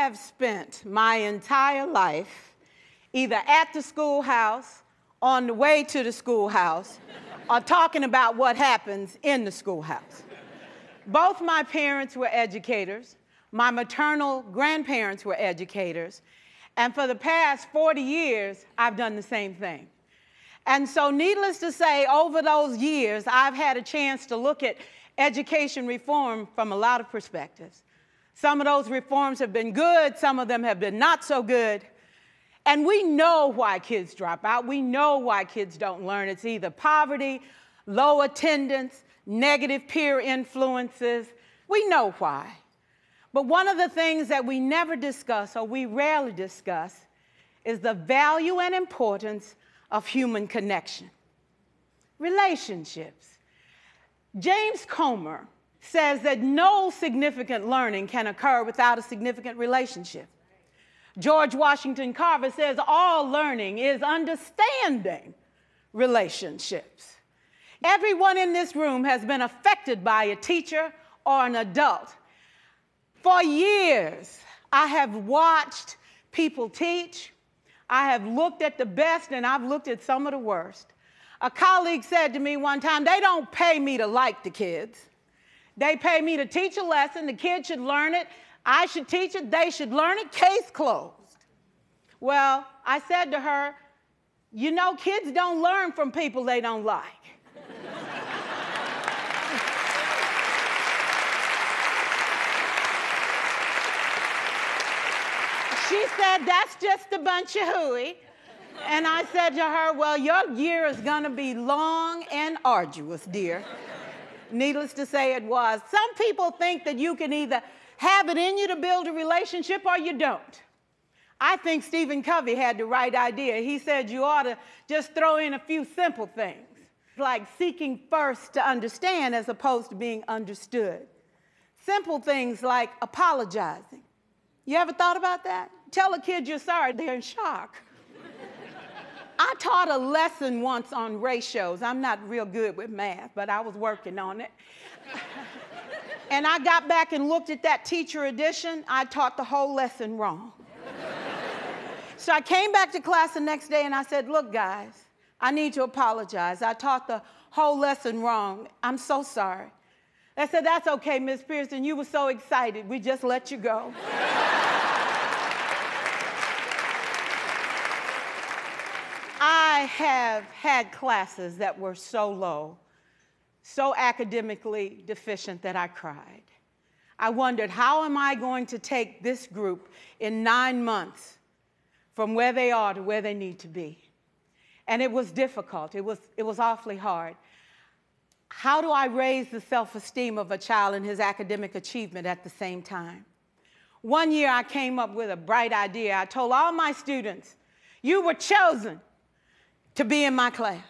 have spent my entire life either at the schoolhouse, on the way to the schoolhouse, or talking about what happens in the schoolhouse. Both my parents were educators. My maternal grandparents were educators. And for the past 40 years, I've done the same thing. And so, needless to say, over those years, I've had a chance to look at education reform from a lot of perspectives. Some of those reforms have been good, some of them have been not so good. And we know why kids drop out. We know why kids don't learn. It's either poverty, low attendance, negative peer influences. We know why. But one of the things that we never discuss or we rarely discuss is the value and importance of human connection, relationships. James Comer says that no significant learning can occur without a significant relationship. George Washington Carver says all learning is understanding relationships. Everyone in this room has been affected by a teacher or an adult. For years, I have watched people teach. I have looked at the best and I've looked at some of the worst. A colleague said to me one time, they don't pay me to like the kids. They pay me to teach a lesson. The kids should learn it. I should teach it. They should learn it. Case closed. Well, I said to her, you know, kids don't learn from people they don't like. she said, that's just a bunch of hooey. And I said to her, well, your year is going to be long and arduous, dear. Needless to say, it was. Some people think that you can either have it in you to build a relationship or you don't. I think Stephen Covey had the right idea. He said you ought to just throw in a few simple things, like seeking first to understand as opposed to being understood. Simple things like apologizing. You ever thought about that? Tell a kid you're sorry, they're in shock. I taught a lesson once on ratios. I'm not real good with math, but I was working on it. and I got back and looked at that teacher edition. I taught the whole lesson wrong. so I came back to class the next day and I said, Look, guys, I need to apologize. I taught the whole lesson wrong. I'm so sorry. They said, That's okay, Miss Pierson. You were so excited. We just let you go. I have had classes that were so low, so academically deficient that I cried. I wondered, how am I going to take this group in nine months from where they are to where they need to be? And it was difficult, it was, it was awfully hard. How do I raise the self esteem of a child and his academic achievement at the same time? One year I came up with a bright idea. I told all my students, You were chosen to be in my class.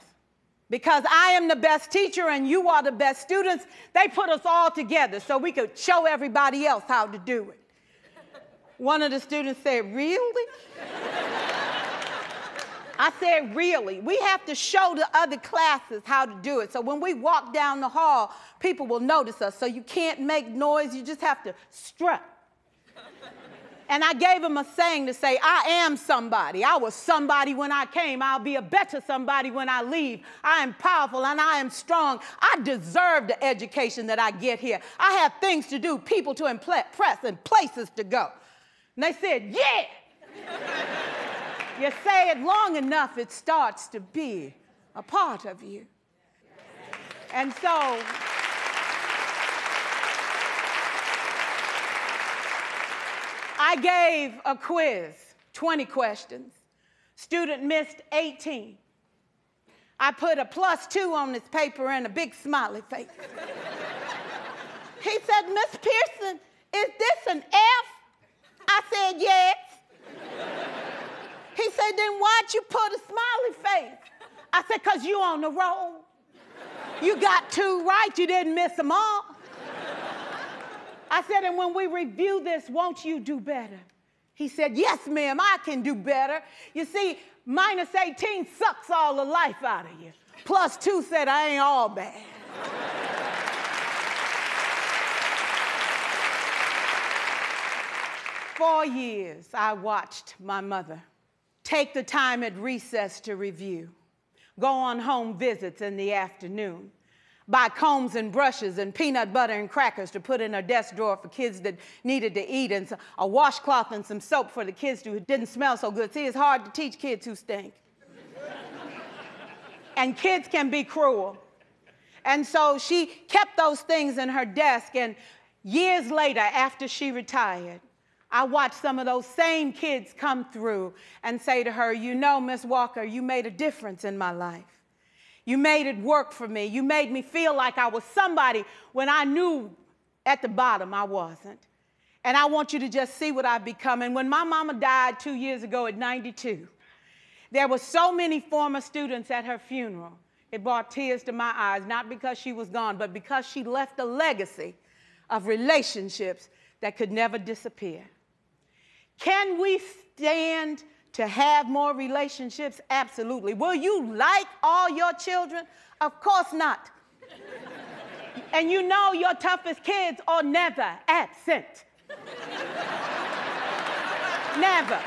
Because I am the best teacher and you are the best students, they put us all together so we could show everybody else how to do it. One of the students said, Really? I said, Really? We have to show the other classes how to do it. So when we walk down the hall, people will notice us. So you can't make noise, you just have to strut. And I gave him a saying to say, I am somebody. I was somebody when I came. I'll be a better somebody when I leave. I am powerful and I am strong. I deserve the education that I get here. I have things to do, people to impress, and places to go. And they said, Yeah. you say it long enough, it starts to be a part of you. And so, I gave a quiz, 20 questions. Student missed 18. I put a plus two on his paper and a big smiley face. he said, Miss Pierson, is this an F? I said, yes. he said, then why'd you put a smiley face? I said, because you on the roll. You got two right, you didn't miss them all. I said, and when we review this, won't you do better? He said, yes, ma'am, I can do better. You see, minus 18 sucks all the life out of you. Plus two said, I ain't all bad. four years, I watched my mother take the time at recess to review, go on home visits in the afternoon, buy combs and brushes and peanut butter and crackers to put in her desk drawer for kids that needed to eat, and a washcloth and some soap for the kids who didn't smell so good. See, it's hard to teach kids who stink. and kids can be cruel. And so she kept those things in her desk, and years later, after she retired, I watched some of those same kids come through and say to her, You know, Miss Walker, you made a difference in my life. You made it work for me. You made me feel like I was somebody when I knew at the bottom I wasn't. And I want you to just see what I've become. And when my mama died two years ago at 92, there were so many former students at her funeral. It brought tears to my eyes, not because she was gone, but because she left a legacy of relationships that could never disappear. Can we stand to have more relationships? Absolutely. Will you like all your children? Of course not. and you know your toughest kids are never absent. never.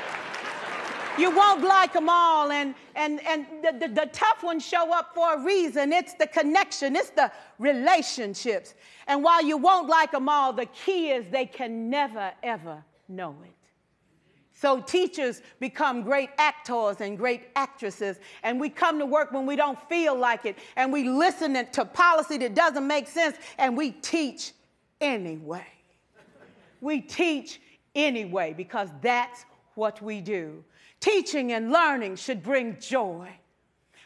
You won't like them all, and, and, and the, the, the, tough ones show up for a reason. It's the connection, it's the relationships. And while you won't like them all, the key is they can never, ever know it. So teachers become great actors and great actresses, and we come to work when we don't feel like it, and we listen to policy that doesn't make sense, and we teach anyway. We teach anyway because that's what we do. Teaching and learning should bring joy.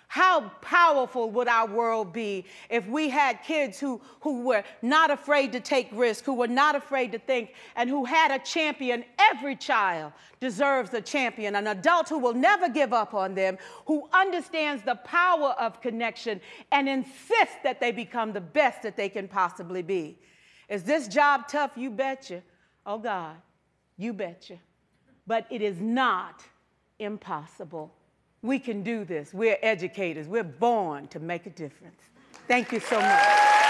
How powerful would our world be if we had kids who, who were not afraid to take risks, who were not afraid to think, and who had a champion? Every child deserves a champion, an adult who will never give up on them, who understands the power of connection and insists that they become the best that they can possibly be. Is this job tough? You betcha. Oh, God, you betcha. But it is not impossible. We can do this. We're educators. We're born to make a difference. Thank you so much.